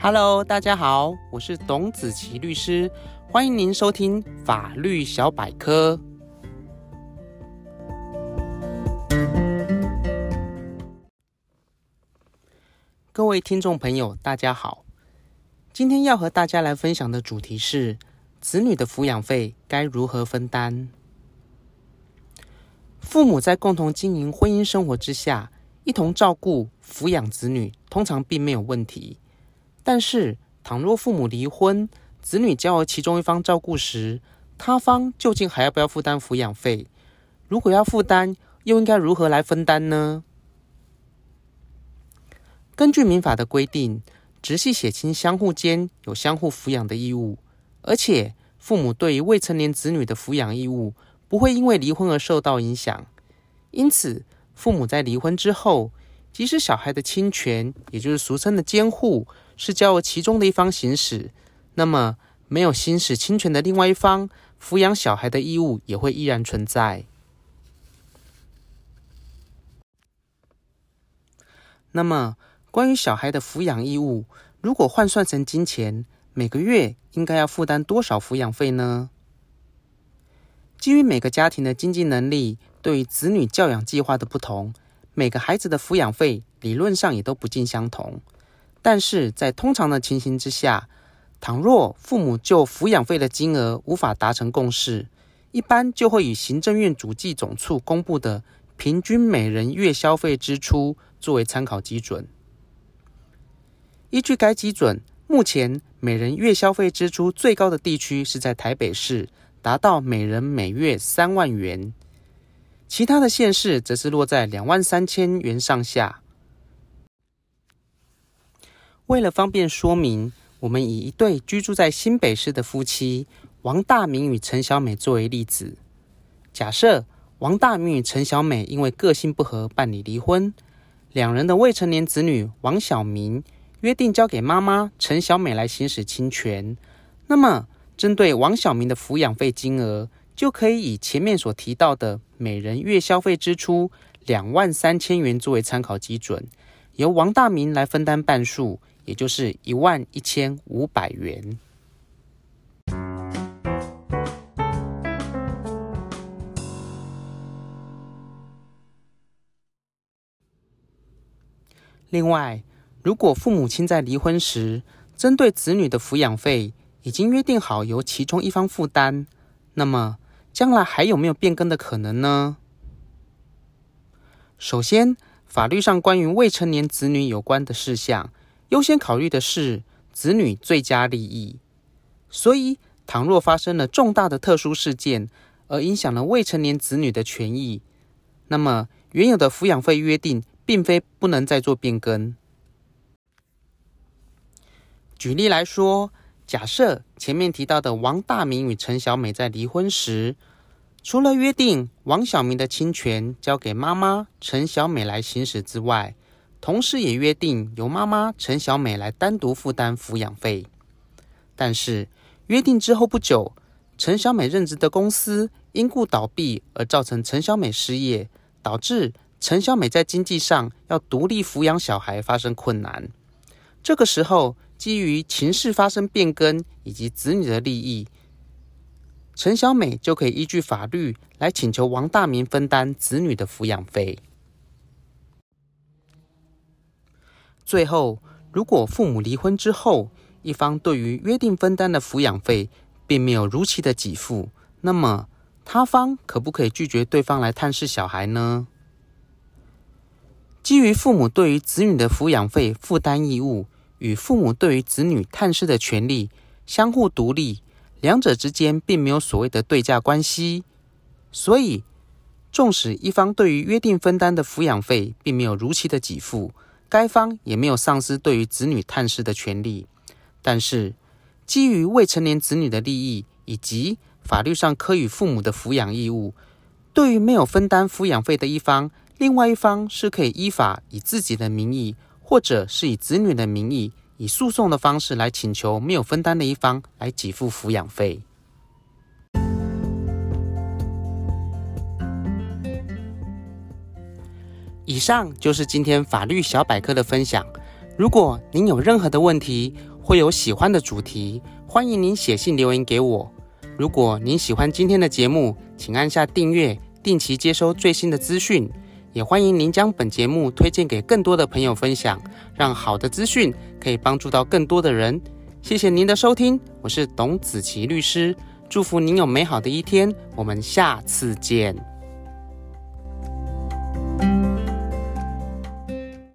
Hello，大家好，我是董子琪律师，欢迎您收听法律小百科。各位听众朋友，大家好，今天要和大家来分享的主题是子女的抚养费该如何分担。父母在共同经营婚姻生活之下，一同照顾抚养子女，通常并没有问题。但是，倘若父母离婚，子女交由其中一方照顾时，他方究竟还要不要负担抚养费？如果要负担，又应该如何来分担呢？根据民法的规定，直系血亲相互间有相互抚养的义务，而且父母对于未成年子女的抚养义务不会因为离婚而受到影响。因此，父母在离婚之后，即使小孩的亲权，也就是俗称的监护，是交由其中的一方行使，那么没有行使亲权的另外一方抚养小孩的义务也会依然存在。那么，关于小孩的抚养义务，如果换算成金钱，每个月应该要负担多少抚养费呢？基于每个家庭的经济能力，对于子女教养计划的不同。每个孩子的抚养费理论上也都不尽相同，但是在通常的情形之下，倘若父母就抚养费的金额无法达成共识，一般就会以行政院主计总处公布的平均每人月消费支出作为参考基准。依据该基准，目前每人月消费支出最高的地区是在台北市，达到每人每月三万元。其他的县市则是落在两万三千元上下。为了方便说明，我们以一对居住在新北市的夫妻王大明与陈小美作为例子。假设王大明与陈小美因为个性不合办理离婚，两人的未成年子女王小明约定交给妈妈陈小美来行使亲权。那么，针对王小明的抚养费金额，就可以以前面所提到的每人月消费支出两万三千元作为参考基准，由王大明来分担半数，也就是一万一千五百元。另外，如果父母亲在离婚时，针对子女的抚养费已经约定好由其中一方负担，那么，将来还有没有变更的可能呢？首先，法律上关于未成年子女有关的事项，优先考虑的是子女最佳利益。所以，倘若发生了重大的特殊事件，而影响了未成年子女的权益，那么原有的抚养费约定并非不能再做变更。举例来说，假设前面提到的王大明与陈小美在离婚时，除了约定王小明的亲权交给妈妈陈小美来行使之外，同时也约定由妈妈陈小美来单独负担抚养费。但是约定之后不久，陈小美任职的公司因故倒闭，而造成陈小美失业，导致陈小美在经济上要独立抚养小孩发生困难。这个时候，基于情势发生变更以及子女的利益，陈小美就可以依据法律来请求王大明分担子女的抚养费。最后，如果父母离婚之后，一方对于约定分担的抚养费并没有如期的给付，那么他方可不可以拒绝对方来探视小孩呢？基于父母对于子女的抚养费负担义务。与父母对于子女探视的权利相互独立，两者之间并没有所谓的对价关系。所以，纵使一方对于约定分担的抚养费并没有如期的给付，该方也没有丧失对于子女探视的权利。但是，基于未成年子女的利益以及法律上可与父母的抚养义务，对于没有分担抚养费的一方，另外一方是可以依法以自己的名义。或者是以子女的名义，以诉讼的方式来请求没有分担的一方来给付抚养费。以上就是今天法律小百科的分享。如果您有任何的问题，会有喜欢的主题，欢迎您写信留言给我。如果您喜欢今天的节目，请按下订阅，定期接收最新的资讯。也欢迎您将本节目推荐给更多的朋友分享，让好的资讯可以帮助到更多的人。谢谢您的收听，我是董子琪律师，祝福您有美好的一天，我们下次见。